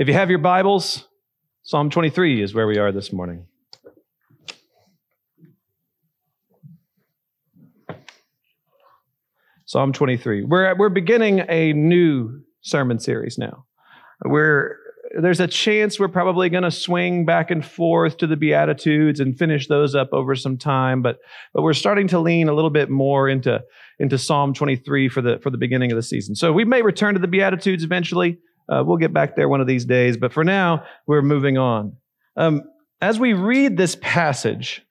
If you have your Bibles, Psalm 23 is where we are this morning. Psalm 23. We're, we're beginning a new sermon series now. We're, there's a chance we're probably going to swing back and forth to the Beatitudes and finish those up over some time, but, but we're starting to lean a little bit more into, into Psalm 23 for the, for the beginning of the season. So we may return to the Beatitudes eventually. Uh, we'll get back there one of these days, but for now, we're moving on. Um, as we read this passage,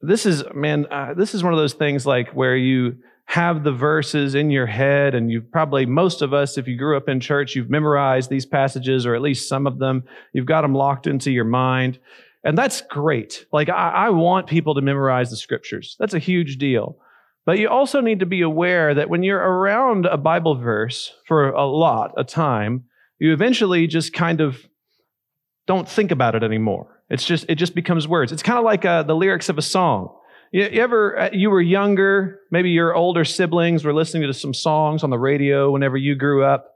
this is, man, uh, this is one of those things like where you have the verses in your head, and you've probably, most of us, if you grew up in church, you've memorized these passages, or at least some of them. You've got them locked into your mind. And that's great. Like, I, I want people to memorize the scriptures. That's a huge deal. But you also need to be aware that when you're around a Bible verse for a lot of time, you eventually just kind of don't think about it anymore. It's just it just becomes words. It's kind of like uh, the lyrics of a song. You, you ever uh, you were younger, maybe your older siblings were listening to some songs on the radio whenever you grew up,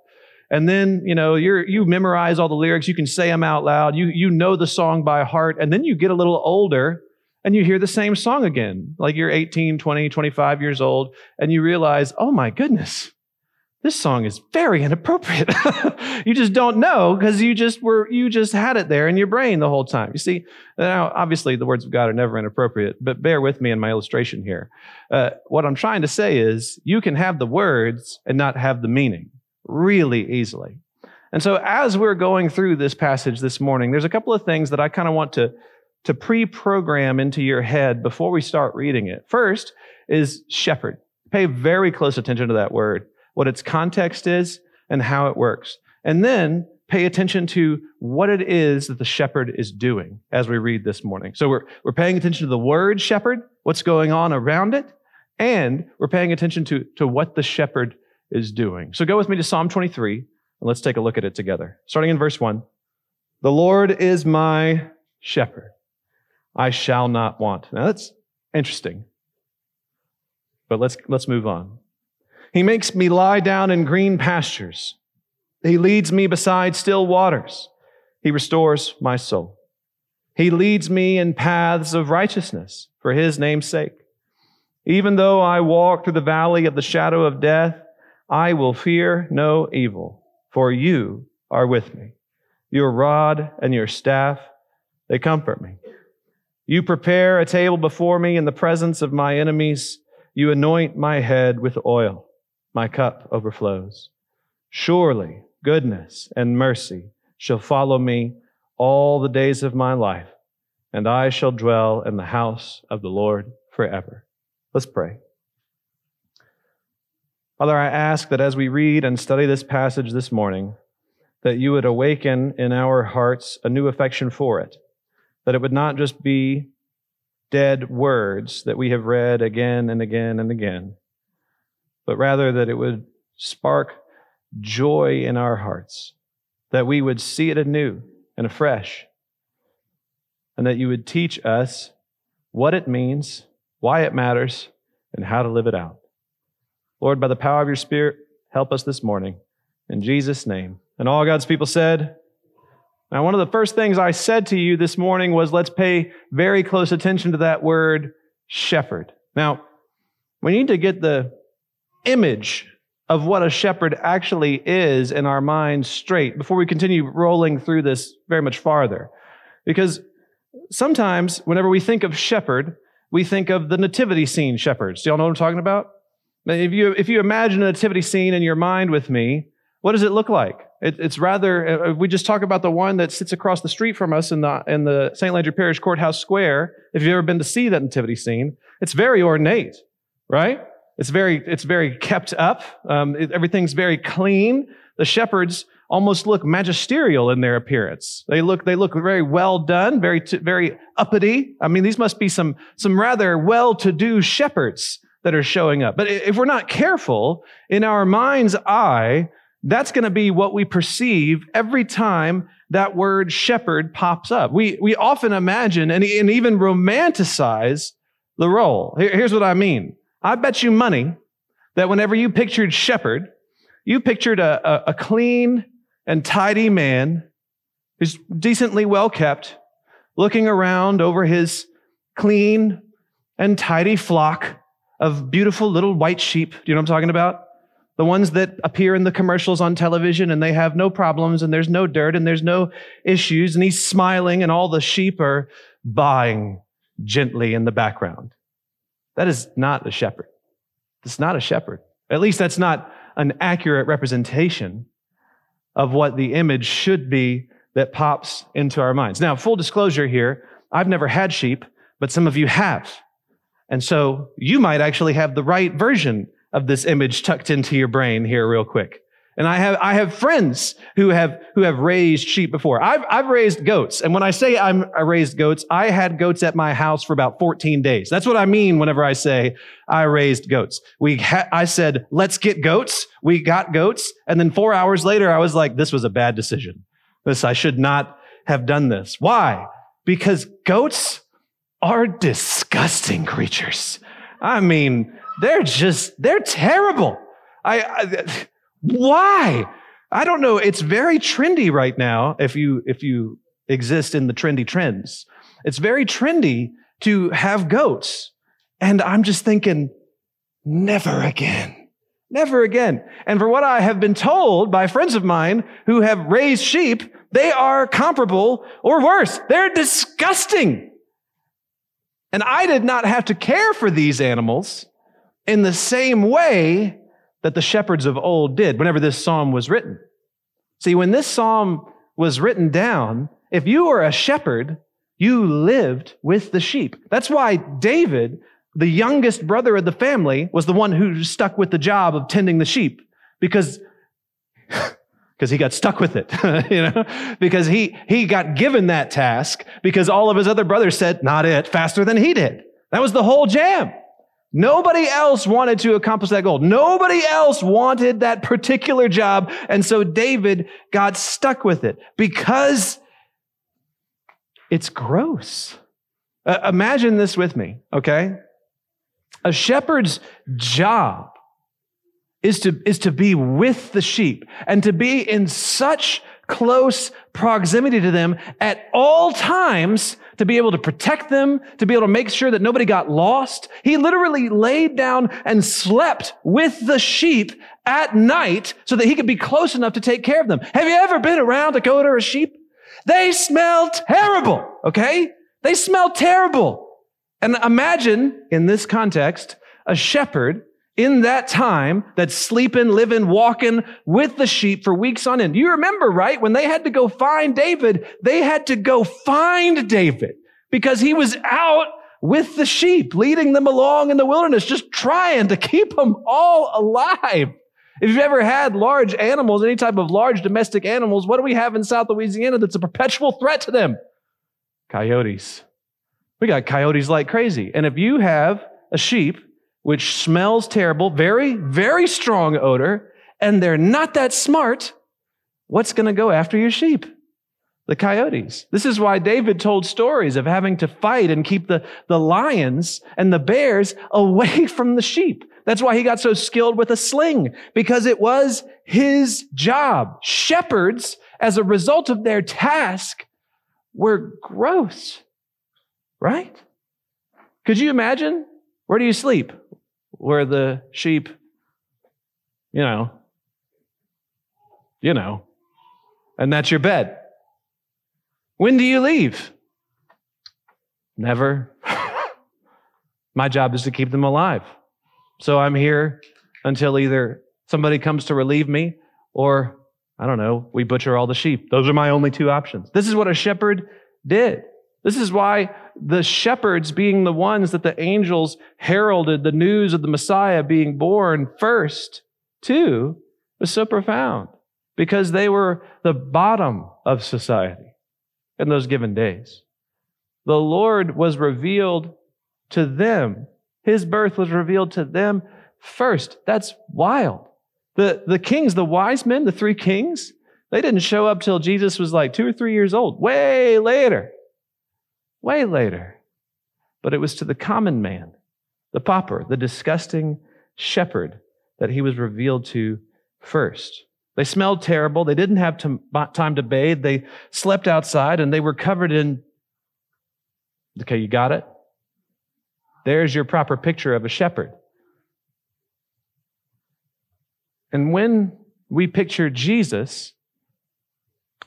and then you know you you memorize all the lyrics, you can say them out loud, you you know the song by heart, and then you get a little older and you hear the same song again. Like you're 18, 20, 25 years old, and you realize, oh my goodness, this song is very inappropriate. you just don't know because you just were you just had it there in your brain the whole time. You see, now obviously the words of God are never inappropriate, but bear with me in my illustration here. Uh, what I'm trying to say is you can have the words and not have the meaning really easily. And so as we're going through this passage this morning, there's a couple of things that I kind of want to to pre program into your head before we start reading it. First is shepherd. Pay very close attention to that word, what its context is, and how it works. And then pay attention to what it is that the shepherd is doing as we read this morning. So we're, we're paying attention to the word shepherd, what's going on around it, and we're paying attention to, to what the shepherd is doing. So go with me to Psalm 23, and let's take a look at it together. Starting in verse 1. The Lord is my shepherd. I shall not want. Now that's interesting. But let's, let's move on. He makes me lie down in green pastures. He leads me beside still waters. He restores my soul. He leads me in paths of righteousness for his name's sake. Even though I walk through the valley of the shadow of death, I will fear no evil, for you are with me. Your rod and your staff, they comfort me. You prepare a table before me in the presence of my enemies. You anoint my head with oil. My cup overflows. Surely goodness and mercy shall follow me all the days of my life, and I shall dwell in the house of the Lord forever. Let's pray. Father, I ask that as we read and study this passage this morning, that you would awaken in our hearts a new affection for it that it would not just be dead words that we have read again and again and again, but rather that it would spark joy in our hearts, that we would see it anew and afresh, and that you would teach us what it means, why it matters, and how to live it out. Lord, by the power of your Spirit, help us this morning. In Jesus' name. And all God's people said, now, one of the first things I said to you this morning was let's pay very close attention to that word shepherd. Now, we need to get the image of what a shepherd actually is in our minds straight before we continue rolling through this very much farther. Because sometimes, whenever we think of shepherd, we think of the nativity scene shepherds. Do y'all know what I'm talking about? If you, if you imagine a nativity scene in your mind with me, what does it look like? It, it's rather, uh, we just talk about the one that sits across the street from us in the, in the St. Landry Parish Courthouse Square. If you've ever been to see that nativity scene, it's very ornate, right? It's very, it's very kept up. Um, it, everything's very clean. The shepherds almost look magisterial in their appearance. They look, they look very well done, very, very uppity. I mean, these must be some, some rather well-to-do shepherds that are showing up. But if we're not careful, in our mind's eye, that's going to be what we perceive every time that word shepherd pops up. We, we often imagine and, and even romanticize the role. Here, here's what I mean. I bet you money that whenever you pictured shepherd, you pictured a, a, a clean, and tidy man who's decently well kept, looking around over his clean and tidy flock of beautiful little white sheep. Do you know what I'm talking about? The ones that appear in the commercials on television and they have no problems and there's no dirt and there's no issues. And he's smiling and all the sheep are baaing gently in the background. That is not a shepherd. It's not a shepherd. At least that's not an accurate representation of what the image should be that pops into our minds. Now, full disclosure here, I've never had sheep, but some of you have. And so you might actually have the right version of this image tucked into your brain here real quick. And I have, I have friends who have, who have raised sheep before. I've, I've raised goats. And when I say I'm, I raised goats, I had goats at my house for about 14 days. That's what I mean whenever I say I raised goats. We ha- I said, let's get goats. We got goats. And then four hours later, I was like, this was a bad decision. This, I should not have done this. Why? Because goats are disgusting creatures. I mean, they're just, they're terrible. I, I why? I don't know. It's very trendy right now. If you, if you exist in the trendy trends, it's very trendy to have goats. And I'm just thinking, never again. Never again. And for what I have been told by friends of mine who have raised sheep, they are comparable or worse. They're disgusting. And I did not have to care for these animals in the same way that the shepherds of old did whenever this psalm was written. See, when this psalm was written down, if you were a shepherd, you lived with the sheep. That's why David, the youngest brother of the family, was the one who stuck with the job of tending the sheep because because he got stuck with it, you know, because he, he got given that task because all of his other brothers said, not it, faster than he did. That was the whole jam. Nobody else wanted to accomplish that goal. Nobody else wanted that particular job. And so David got stuck with it because it's gross. Uh, imagine this with me, okay? A shepherd's job is to, is to be with the sheep and to be in such close proximity to them at all times to be able to protect them, to be able to make sure that nobody got lost. He literally laid down and slept with the sheep at night so that he could be close enough to take care of them. Have you ever been around a goat or a sheep? They smell terrible, okay? They smell terrible. And imagine in this context, a shepherd in that time that's sleeping, living, walking with the sheep for weeks on end. You remember, right? When they had to go find David, they had to go find David because he was out with the sheep, leading them along in the wilderness, just trying to keep them all alive. If you've ever had large animals, any type of large domestic animals, what do we have in South Louisiana that's a perpetual threat to them? Coyotes. We got coyotes like crazy. And if you have a sheep which smells terrible, very, very strong odor, and they're not that smart, what's going to go after your sheep? The coyotes. This is why David told stories of having to fight and keep the, the lions and the bears away from the sheep. That's why he got so skilled with a sling, because it was his job. Shepherds, as a result of their task, were gross, right? Could you imagine? Where do you sleep? Where the sheep, you know, you know, and that's your bed. When do you leave? Never. My job is to keep them alive. So I'm here until either somebody comes to relieve me or, I don't know, we butcher all the sheep. Those are my only two options. This is what a shepherd did. This is why the shepherds, being the ones that the angels heralded the news of the Messiah being born first to, was so profound because they were the bottom of society in those given days. The Lord was revealed to them. His birth was revealed to them first. That's wild. The, the kings, the wise men, the three kings, they didn't show up till Jesus was like two or three years old, way later way later. But it was to the common man, the pauper, the disgusting shepherd, that he was revealed to first. They smelled terrible. They didn't have time to bathe. They slept outside and they were covered in. Okay, you got it? There's your proper picture of a shepherd. And when we picture Jesus,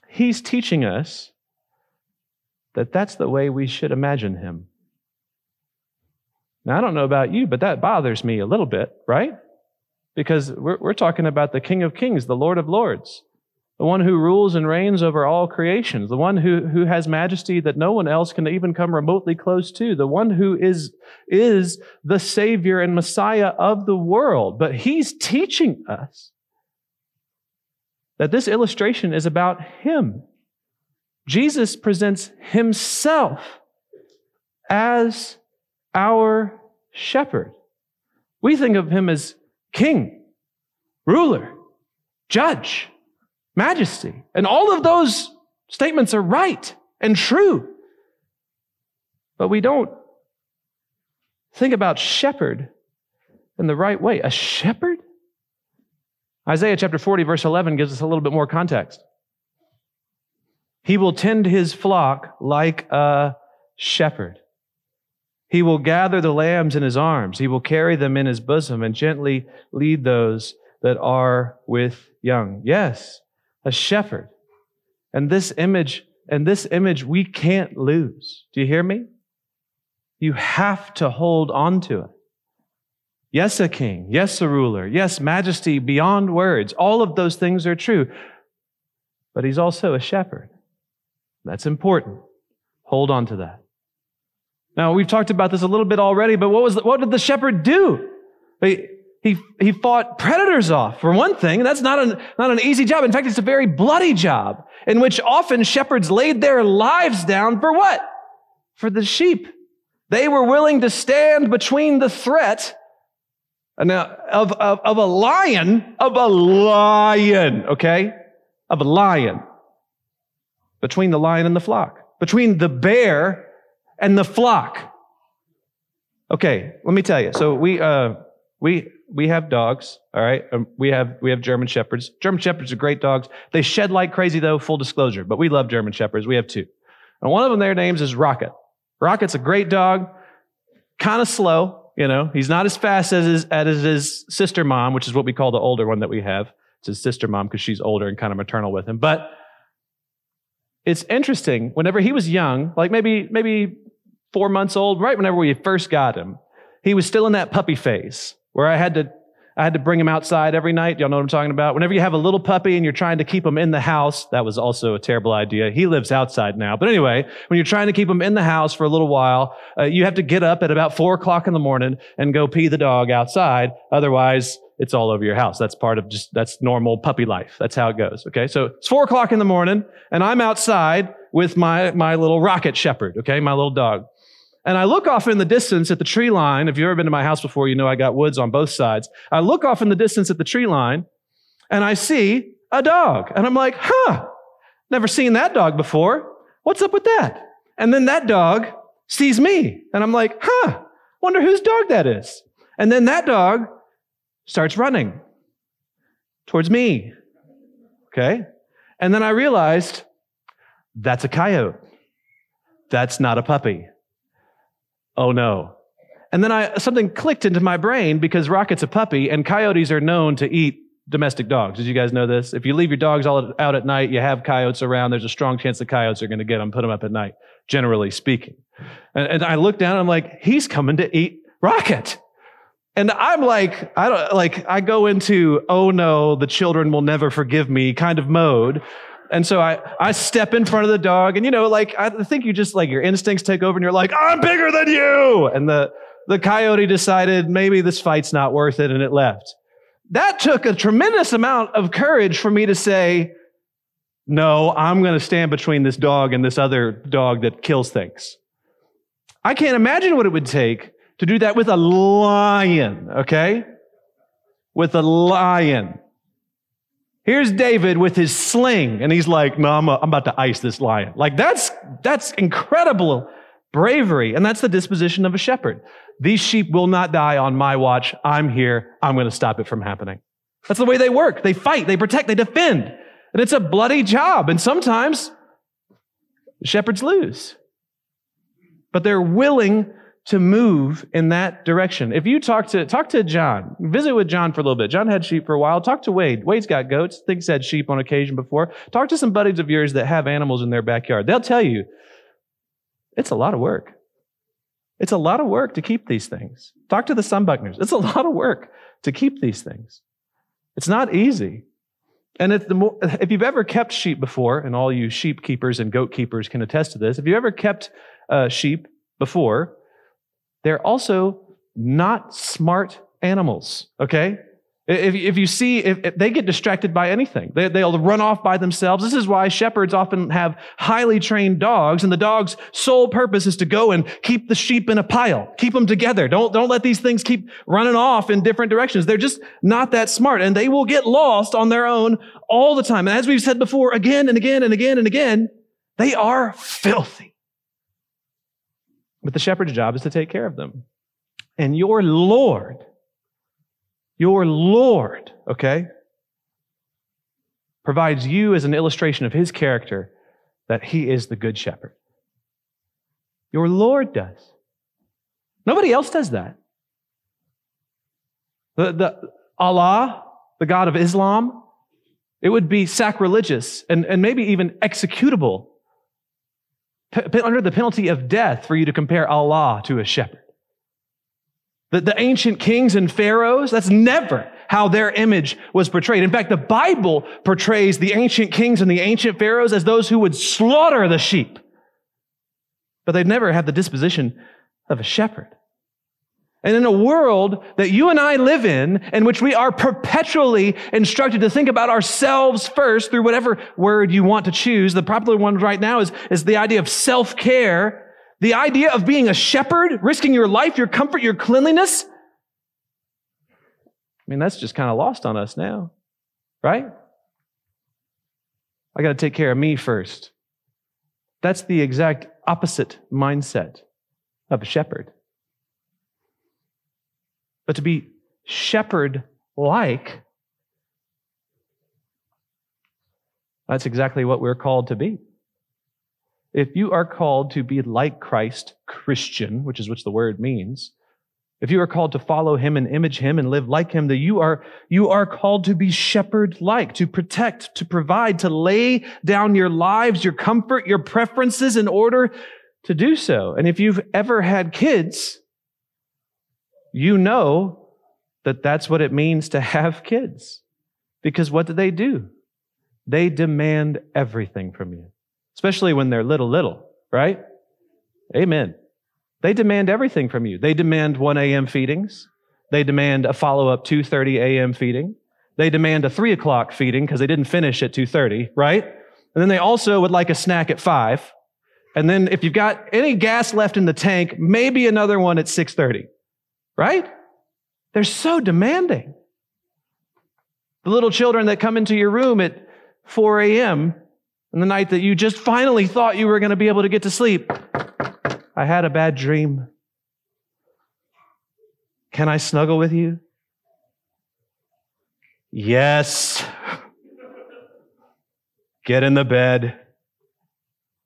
he's teaching us that that's the way we should imagine him. Now, I don't know about you, but that bothers me a little bit, right? Because we're, we're talking about the King of Kings, the Lord of Lords, the one who rules and reigns over all creations, the one who, who has majesty that no one else can even come remotely close to, the one who is, is the Savior and Messiah of the world. But he's teaching us that this illustration is about him. Jesus presents himself as our shepherd. We think of him as king, ruler, judge, majesty. And all of those statements are right and true. But we don't think about shepherd in the right way. A shepherd? Isaiah chapter 40, verse 11 gives us a little bit more context. He will tend his flock like a shepherd. He will gather the lambs in his arms. He will carry them in his bosom and gently lead those that are with young. Yes, a shepherd. And this image, and this image we can't lose. Do you hear me? You have to hold on to it. Yes, a king. Yes, a ruler. Yes, majesty beyond words. All of those things are true. But he's also a shepherd. That's important. Hold on to that. Now, we've talked about this a little bit already, but what, was the, what did the shepherd do? He, he, he fought predators off, for one thing. That's not an, not an easy job. In fact, it's a very bloody job in which often shepherds laid their lives down for what? For the sheep. They were willing to stand between the threat now, uh, of, of, of a lion, of a lion, okay? Of a lion. Between the lion and the flock. Between the bear and the flock. Okay, let me tell you. So we, uh, we, we have dogs, all right? Um, we have, we have German Shepherds. German Shepherds are great dogs. They shed like crazy though, full disclosure, but we love German Shepherds. We have two. And one of them, their names is Rocket. Rocket's a great dog, kind of slow, you know, he's not as fast as his, as his sister mom, which is what we call the older one that we have. It's his sister mom because she's older and kind of maternal with him. But it's interesting. Whenever he was young, like maybe maybe four months old, right whenever we first got him, he was still in that puppy phase where I had to I had to bring him outside every night. Y'all know what I'm talking about? Whenever you have a little puppy and you're trying to keep him in the house, that was also a terrible idea. He lives outside now. But anyway, when you're trying to keep him in the house for a little while, uh, you have to get up at about four o'clock in the morning and go pee the dog outside. Otherwise, it's all over your house. That's part of just, that's normal puppy life. That's how it goes. Okay. So it's four o'clock in the morning and I'm outside with my, my little rocket shepherd. Okay. My little dog. And I look off in the distance at the tree line. If you've ever been to my house before, you know I got woods on both sides. I look off in the distance at the tree line and I see a dog. And I'm like, huh, never seen that dog before. What's up with that? And then that dog sees me. And I'm like, huh, wonder whose dog that is. And then that dog starts running towards me. Okay. And then I realized that's a coyote. That's not a puppy oh no. And then I, something clicked into my brain because Rocket's a puppy and coyotes are known to eat domestic dogs. Did you guys know this? If you leave your dogs all out at night, you have coyotes around, there's a strong chance the coyotes are going to get them, put them up at night, generally speaking. And, and I look down and I'm like, he's coming to eat Rocket. And I'm like, I don't like, I go into, oh no, the children will never forgive me kind of mode and so I, I step in front of the dog, and you know, like I think you just like your instincts take over, and you're like, I'm bigger than you. And the the coyote decided maybe this fight's not worth it, and it left. That took a tremendous amount of courage for me to say, no, I'm going to stand between this dog and this other dog that kills things. I can't imagine what it would take to do that with a lion, okay? With a lion. Here's David with his sling, and he's like, No, I'm, a, I'm about to ice this lion. Like, that's, that's incredible bravery. And that's the disposition of a shepherd. These sheep will not die on my watch. I'm here. I'm going to stop it from happening. That's the way they work. They fight, they protect, they defend. And it's a bloody job. And sometimes shepherds lose. But they're willing to move in that direction. If you talk to talk to John, visit with John for a little bit. John had sheep for a while. Talk to Wade. Wade's got goats. Things had sheep on occasion before. Talk to some buddies of yours that have animals in their backyard. They'll tell you it's a lot of work. It's a lot of work to keep these things. Talk to the Sunbuckners. It's a lot of work to keep these things. It's not easy. And if, more, if you've ever kept sheep before, and all you sheep keepers and goat keepers can attest to this, if you've ever kept uh, sheep before, they're also not smart animals, okay? If, if you see, if, if they get distracted by anything, they, they'll run off by themselves. This is why shepherds often have highly trained dogs, and the dog's sole purpose is to go and keep the sheep in a pile, keep them together. Don't, don't let these things keep running off in different directions. They're just not that smart, and they will get lost on their own all the time. And as we've said before, again and again and again and again, they are filthy. But the shepherd's job is to take care of them. And your Lord, your Lord, okay, provides you as an illustration of his character that he is the good shepherd. Your Lord does. Nobody else does that. The, the Allah, the God of Islam, it would be sacrilegious and, and maybe even executable under the penalty of death for you to compare Allah to a shepherd. The, the ancient kings and pharaohs, that's never how their image was portrayed. In fact, the Bible portrays the ancient kings and the ancient pharaohs as those who would slaughter the sheep. But they'd never have the disposition of a shepherd. And in a world that you and I live in, in which we are perpetually instructed to think about ourselves first through whatever word you want to choose, the popular one right now is, is the idea of self-care. The idea of being a shepherd, risking your life, your comfort, your cleanliness. I mean, that's just kind of lost on us now, right? I got to take care of me first. That's the exact opposite mindset of a shepherd but to be shepherd like. That's exactly what we're called to be. If you are called to be like Christ, Christian, which is what the word means, if you are called to follow him and image him and live like him, that you are, you are called to be shepherd like, to protect, to provide, to lay down your lives, your comfort, your preferences in order to do so. And if you've ever had kids, you know that that's what it means to have kids. Because what do they do? They demand everything from you, especially when they're little, little, right? Amen. They demand everything from you. They demand 1 a.m. feedings. They demand a follow-up 2.30 a.m. feeding. They demand a 3 o'clock feeding because they didn't finish at 2.30, right? And then they also would like a snack at 5. And then if you've got any gas left in the tank, maybe another one at 6.30 right? They're so demanding. The little children that come into your room at 4 a.m. on the night that you just finally thought you were going to be able to get to sleep. I had a bad dream. Can I snuggle with you? Yes. Get in the bed.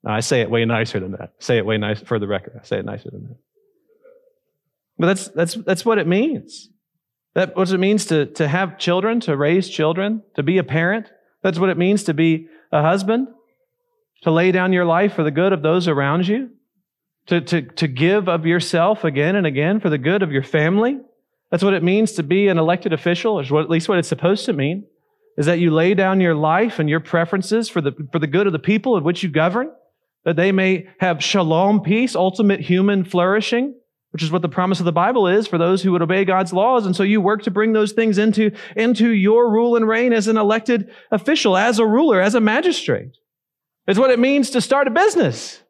No, I say it way nicer than that. Say it way nicer for the record. I say it nicer than that. But that's, that's, that's what it means. That what it means to, to have children, to raise children, to be a parent. That's what it means to be a husband, to lay down your life for the good of those around you, to, to, to give of yourself again and again for the good of your family. That's what it means to be an elected official, or is what at least what it's supposed to mean, is that you lay down your life and your preferences for the, for the good of the people of which you govern, that they may have shalom, peace, ultimate human flourishing, which is what the promise of the Bible is for those who would obey God's laws. And so you work to bring those things into, into your rule and reign as an elected official, as a ruler, as a magistrate. It's what it means to start a business.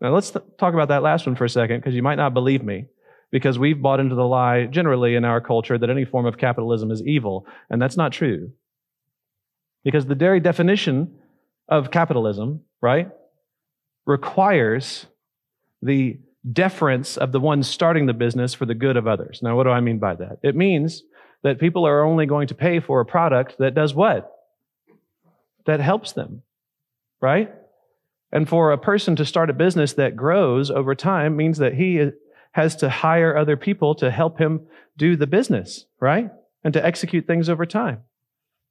Now let's th- talk about that last one for a second, because you might not believe me, because we've bought into the lie generally in our culture that any form of capitalism is evil, and that's not true. Because the very definition of capitalism, right, requires the deference of the one starting the business for the good of others. Now, what do I mean by that? It means that people are only going to pay for a product that does what? That helps them, right? And for a person to start a business that grows over time means that he has to hire other people to help him do the business, right? And to execute things over time.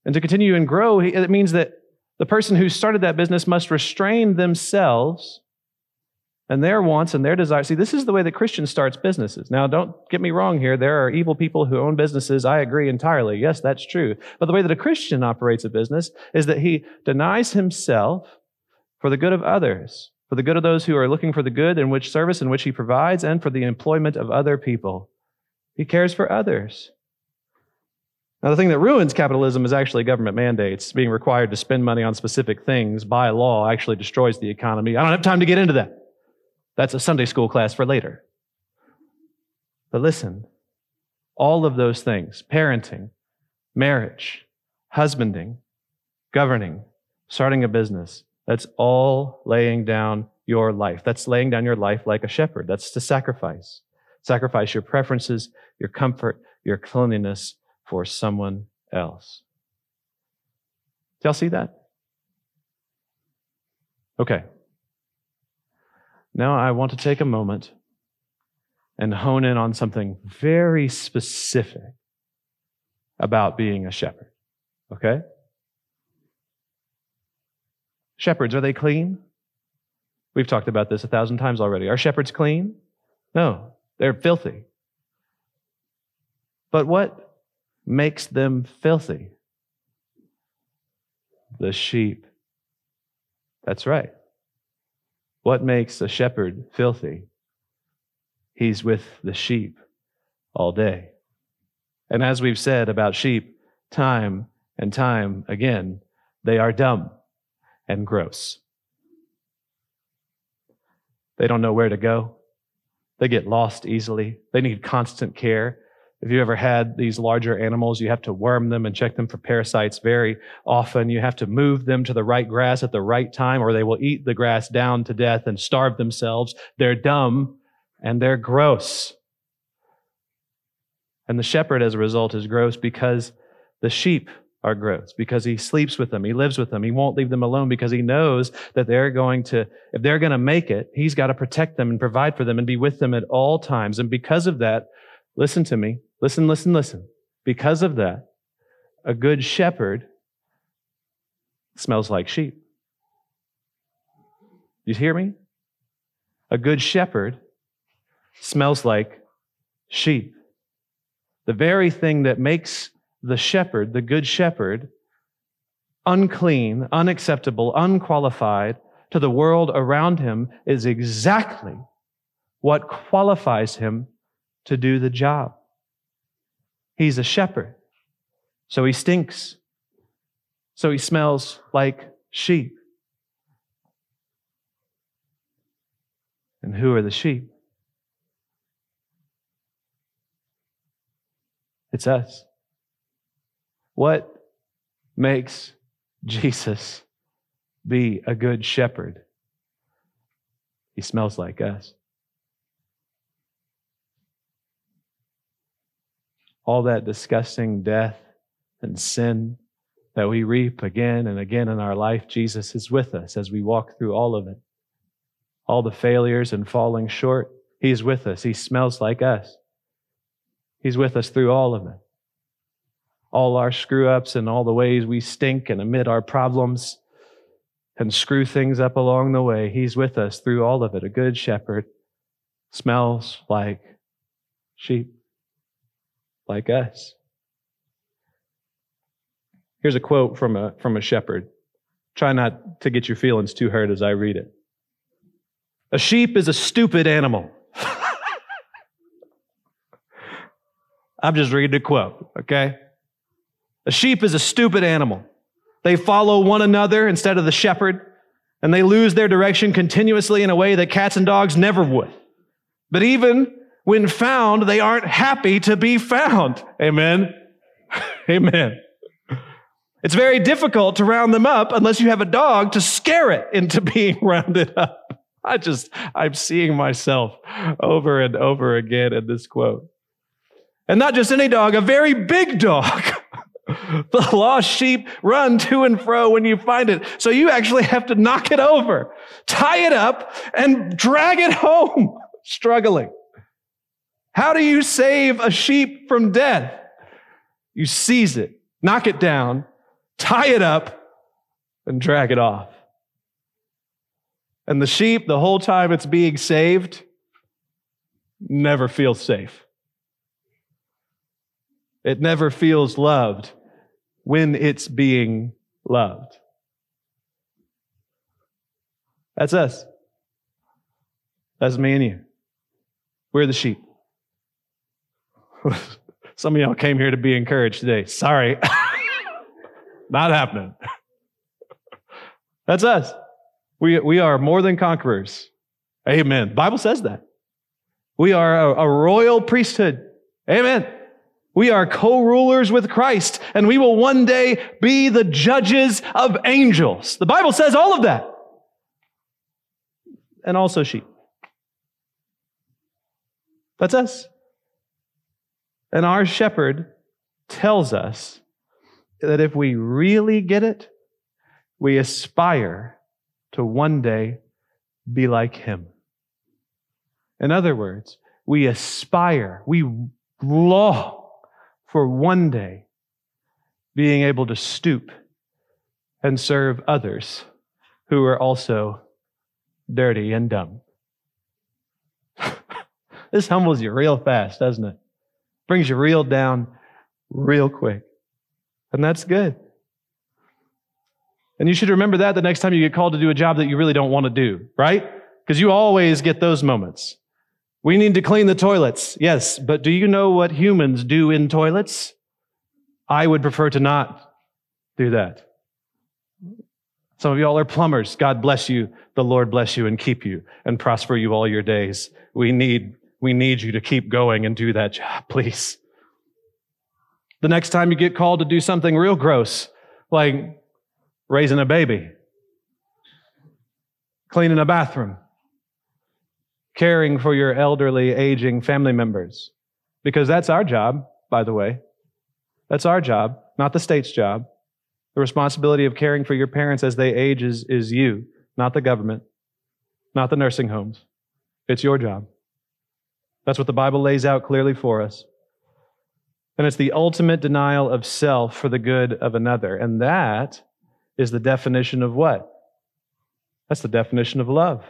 And to continue and grow, it means that the person who started that business must restrain themselves and their wants and their desires. See, this is the way that Christian starts businesses. Now, don't get me wrong here. There are evil people who own businesses. I agree entirely. Yes, that's true. But the way that a Christian operates a business is that he denies himself for the good of others, for the good of those who are looking for the good in which service in which he provides, and for the employment of other people. He cares for others. Now, the thing that ruins capitalism is actually government mandates. Being required to spend money on specific things by law actually destroys the economy. I don't have time to get into that. That's a Sunday school class for later. But listen, all of those things parenting, marriage, husbanding, governing, starting a business that's all laying down your life. That's laying down your life like a shepherd. That's to sacrifice. Sacrifice your preferences, your comfort, your cleanliness for someone else. Do y'all see that? Okay. Now I want to take a moment and hone in on something very specific about being a shepherd. Okay? Shepherds, are they clean? We've talked about this a thousand times already. Are shepherds clean? No, they're filthy. But what makes them filthy? The sheep. That's right. What makes a shepherd filthy? He's with the sheep all day. And as we've said about sheep time and time again, they are dumb and gross. They don't know where to go. They get lost easily. They need constant care. If you ever had these larger animals, you have to worm them and check them for parasites very often. You have to move them to the right grass at the right time, or they will eat the grass down to death and starve themselves. They're dumb and they're gross. And the shepherd, as a result, is gross because the sheep are gross, because he sleeps with them, he lives with them, he won't leave them alone because he knows that they're going to, if they're going to make it, he's got to protect them and provide for them and be with them at all times. And because of that, listen to me, Listen, listen, listen. Because of that, a good shepherd smells like sheep. You hear me? A good shepherd smells like sheep. The very thing that makes the shepherd, the good shepherd, unclean, unacceptable, unqualified to the world around him is exactly what qualifies him to do the job. He's a shepherd. So he stinks. So he smells like sheep. And who are the sheep? It's us. What makes Jesus be a good shepherd? He smells like us. All that disgusting death and sin that we reap again and again in our life, Jesus is with us as we walk through all of it. All the failures and falling short, He's with us. He smells like us. He's with us through all of it. All our screw ups and all the ways we stink and amid our problems and screw things up along the way. He's with us through all of it. A good shepherd smells like sheep like us. Here's a quote from a, from a shepherd. Try not to get your feelings too hurt as I read it. A sheep is a stupid animal. I'm just reading a quote, okay? A sheep is a stupid animal. They follow one another instead of the shepherd, and they lose their direction continuously in a way that cats and dogs never would. But even when found, they aren't happy to be found. Amen. Amen. It's very difficult to round them up unless you have a dog to scare it into being rounded up. I just, I'm seeing myself over and over again in this quote. And not just any dog, a very big dog. the lost sheep run to and fro when you find it. So you actually have to knock it over, tie it up, and drag it home, struggling. How do you save a sheep from death? You seize it, knock it down, tie it up, and drag it off. And the sheep, the whole time it's being saved, never feels safe. It never feels loved when it's being loved. That's us. That's me and you. We're the sheep. Some of y'all came here to be encouraged today. Sorry. Not happening. That's us. We, we are more than conquerors. Amen. Bible says that. We are a, a royal priesthood. Amen. We are co-rulers with Christ and we will one day be the judges of angels. The Bible says all of that. And also sheep. That's us. And our shepherd tells us that if we really get it, we aspire to one day be like him. In other words, we aspire, we long for one day being able to stoop and serve others who are also dirty and dumb. this humbles you real fast, doesn't it? Brings you real down real quick. And that's good. And you should remember that the next time you get called to do a job that you really don't want to do, right? Because you always get those moments. We need to clean the toilets. Yes, but do you know what humans do in toilets? I would prefer to not do that. Some of y'all are plumbers. God bless you. The Lord bless you and keep you and prosper you all your days. We need, we need you to keep going and do that job, please. The next time you get called to do something real gross, like raising a baby, cleaning a bathroom, caring for your elderly, aging family members. Because that's our job, by the way. That's our job, not the state's job. The responsibility of caring for your parents as they age is, is you, not the government, not the nursing homes. It's your job. That's what the Bible lays out clearly for us. And it's the ultimate denial of self for the good of another. And that is the definition of what? That's the definition of love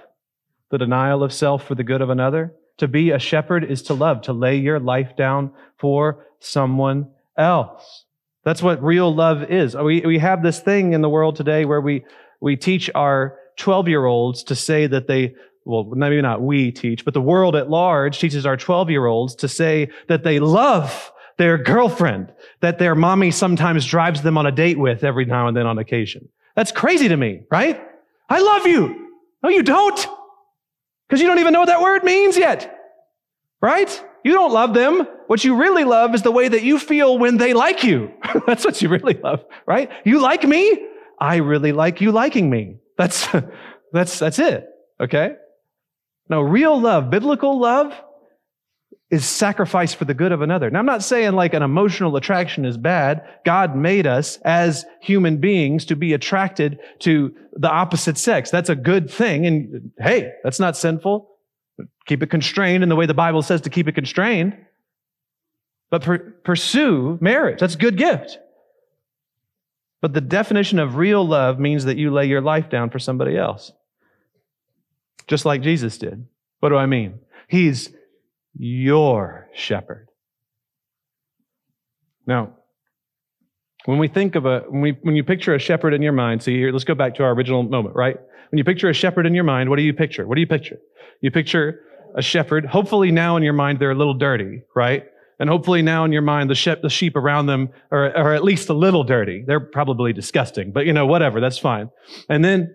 the denial of self for the good of another. To be a shepherd is to love, to lay your life down for someone else. That's what real love is. We, we have this thing in the world today where we, we teach our 12 year olds to say that they, well, maybe not we teach, but the world at large teaches our 12 year olds to say that they love their girlfriend, that their mommy sometimes drives them on a date with every now and then on occasion. That's crazy to me, right? I love you. No, you don't. Because you don't even know what that word means yet. Right? You don't love them. What you really love is the way that you feel when they like you. That's what you really love, right? You like me? I really like you liking me. That's, that's, that's it. Okay? Now, real love, biblical love, is sacrifice for the good of another. Now, I'm not saying like an emotional attraction is bad. God made us as human beings to be attracted to the opposite sex. That's a good thing. And hey, that's not sinful. Keep it constrained in the way the Bible says to keep it constrained. But per- pursue marriage. That's a good gift. But the definition of real love means that you lay your life down for somebody else. Just like Jesus did. What do I mean? He's your shepherd. Now, when we think of a, when, we, when you picture a shepherd in your mind, see here, let's go back to our original moment, right? When you picture a shepherd in your mind, what do you picture? What do you picture? You picture a shepherd. Hopefully now in your mind, they're a little dirty, right? And hopefully now in your mind, the, sheep, the sheep around them are, are at least a little dirty. They're probably disgusting, but you know, whatever, that's fine. And then,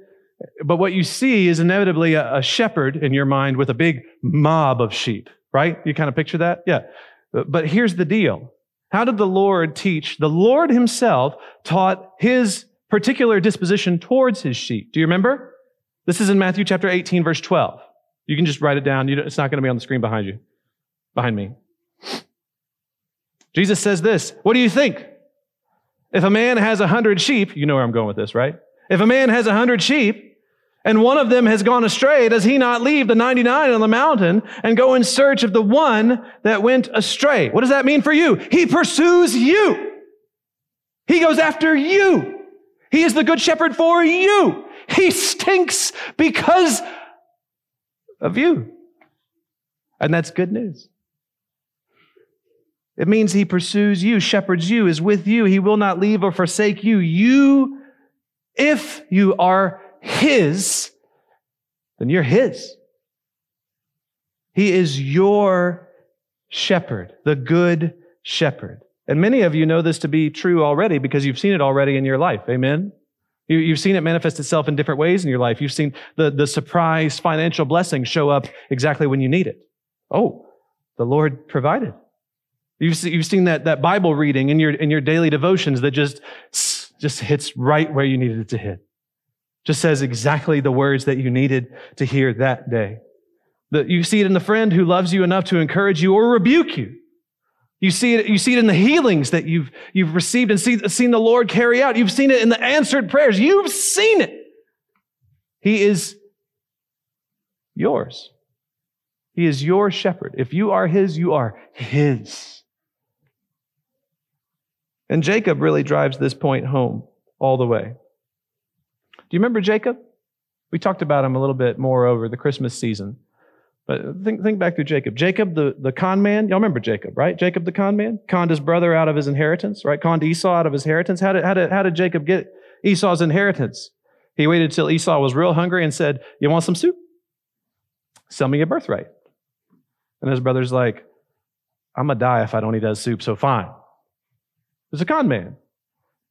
but what you see is inevitably a, a shepherd in your mind with a big mob of sheep, right? You kind of picture that? Yeah. But here's the deal. How did the Lord teach? The Lord himself taught his particular disposition towards his sheep. Do you remember? This is in Matthew chapter 18, verse 12. You can just write it down. it's not going to be on the screen behind you, behind me. Jesus says this What do you think? If a man has a hundred sheep, you know where I'm going with this, right? If a man has a hundred sheep, and one of them has gone astray, does he not leave the 99 on the mountain and go in search of the one that went astray? What does that mean for you? He pursues you. He goes after you. He is the good shepherd for you. He stinks because of you. And that's good news. It means he pursues you, shepherds you, is with you. He will not leave or forsake you. You, if you are his, then you're his. He is your shepherd, the good shepherd. And many of you know this to be true already because you've seen it already in your life. Amen? You, have seen it manifest itself in different ways in your life. You've seen the, the surprise financial blessing show up exactly when you need it. Oh, the Lord provided. You've, see, you've seen that, that Bible reading in your, in your daily devotions that just, just hits right where you needed it to hit. Just says exactly the words that you needed to hear that day. That you see it in the friend who loves you enough to encourage you or rebuke you. You see it, you see it in the healings that you've, you've received and see, seen the Lord carry out. You've seen it in the answered prayers. You've seen it. He is yours. He is your shepherd. If you are his, you are his. And Jacob really drives this point home all the way. Do you remember Jacob? We talked about him a little bit more over the Christmas season. But think, think back to Jacob. Jacob, the, the con man, y'all remember Jacob, right? Jacob, the con man, conned his brother out of his inheritance, right? Conned Esau out of his inheritance. How did, how did, how did Jacob get Esau's inheritance? He waited till Esau was real hungry and said, You want some soup? Sell me your birthright. And his brother's like, I'm going to die if I don't eat that soup, so fine. It's a con man.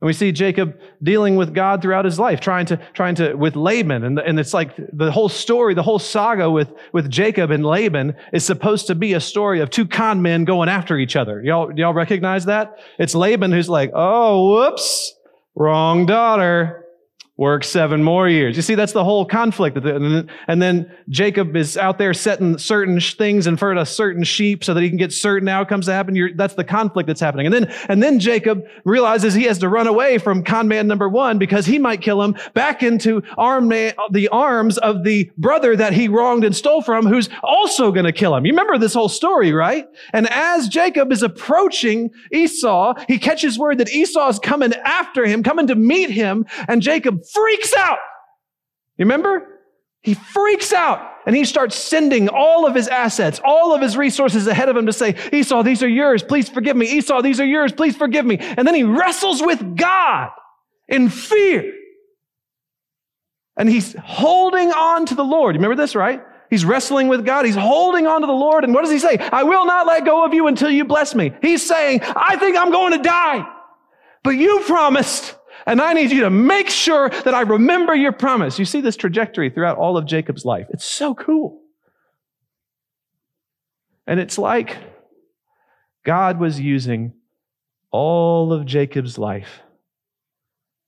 And we see Jacob dealing with God throughout his life, trying to, trying to, with Laban. And, and it's like the whole story, the whole saga with, with Jacob and Laban is supposed to be a story of two con men going after each other. Y'all, y'all recognize that? It's Laban who's like, oh, whoops, wrong daughter work seven more years. You see, that's the whole conflict. And then Jacob is out there setting certain things in front of certain sheep so that he can get certain outcomes to happen. You're, that's the conflict that's happening. And then, and then Jacob realizes he has to run away from con man number one because he might kill him back into arm man, the arms of the brother that he wronged and stole from, who's also going to kill him. You remember this whole story, right? And as Jacob is approaching Esau, he catches word that Esau is coming after him, coming to meet him, and Jacob freaks out. You remember? He freaks out and he starts sending all of his assets, all of his resources ahead of him to say, Esau, these are yours. Please forgive me. Esau, these are yours. Please forgive me. And then he wrestles with God in fear. And he's holding on to the Lord. You remember this, right? He's wrestling with God. He's holding on to the Lord. And what does he say? I will not let go of you until you bless me. He's saying, I think I'm going to die. But you promised and I need you to make sure that I remember your promise. You see this trajectory throughout all of Jacob's life. It's so cool. And it's like God was using all of Jacob's life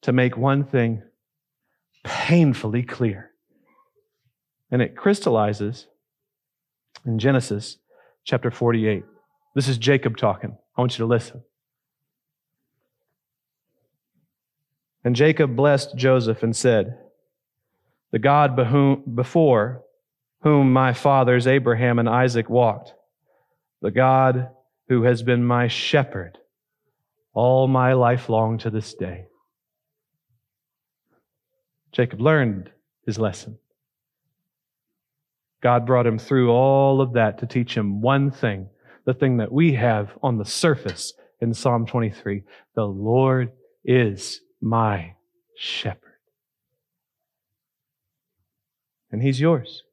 to make one thing painfully clear. And it crystallizes in Genesis chapter 48. This is Jacob talking. I want you to listen. And Jacob blessed Joseph and said, The God before whom my fathers Abraham and Isaac walked, the God who has been my shepherd all my life long to this day. Jacob learned his lesson. God brought him through all of that to teach him one thing, the thing that we have on the surface in Psalm 23 the Lord is my shepherd. And he's yours.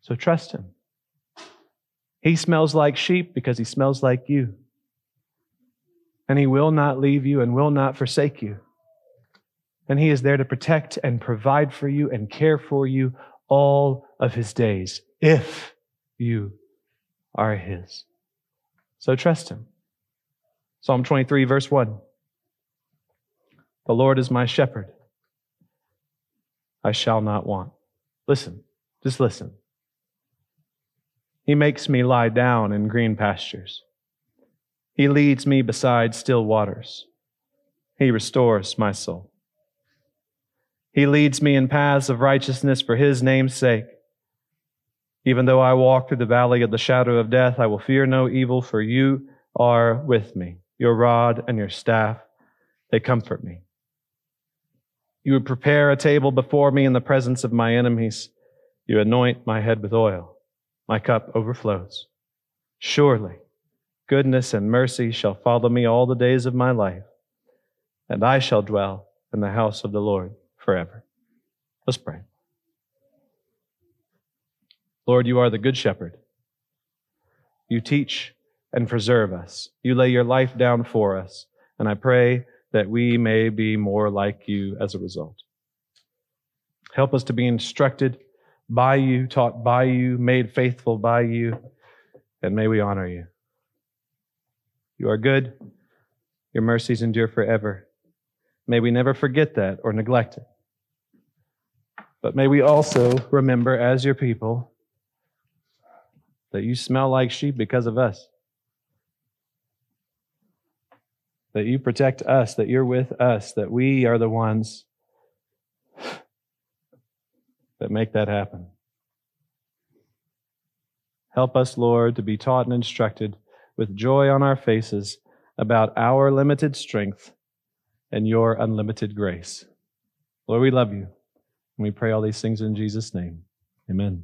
So trust him. He smells like sheep because he smells like you. And he will not leave you and will not forsake you. And he is there to protect and provide for you and care for you all of his days if you are his. So trust him. Psalm 23, verse 1. The Lord is my shepherd. I shall not want. Listen, just listen. He makes me lie down in green pastures. He leads me beside still waters. He restores my soul. He leads me in paths of righteousness for his name's sake. Even though I walk through the valley of the shadow of death, I will fear no evil, for you are with me. Your rod and your staff, they comfort me. You would prepare a table before me in the presence of my enemies. You anoint my head with oil. My cup overflows. Surely goodness and mercy shall follow me all the days of my life, and I shall dwell in the house of the Lord forever. Let's pray. Lord, you are the good shepherd. You teach and preserve us. You lay your life down for us. And I pray that we may be more like you as a result. Help us to be instructed by you, taught by you, made faithful by you, and may we honor you. You are good. Your mercies endure forever. May we never forget that or neglect it. But may we also remember as your people that you smell like sheep because of us. That you protect us, that you're with us, that we are the ones that make that happen. Help us, Lord, to be taught and instructed with joy on our faces about our limited strength and your unlimited grace. Lord, we love you. And we pray all these things in Jesus' name. Amen.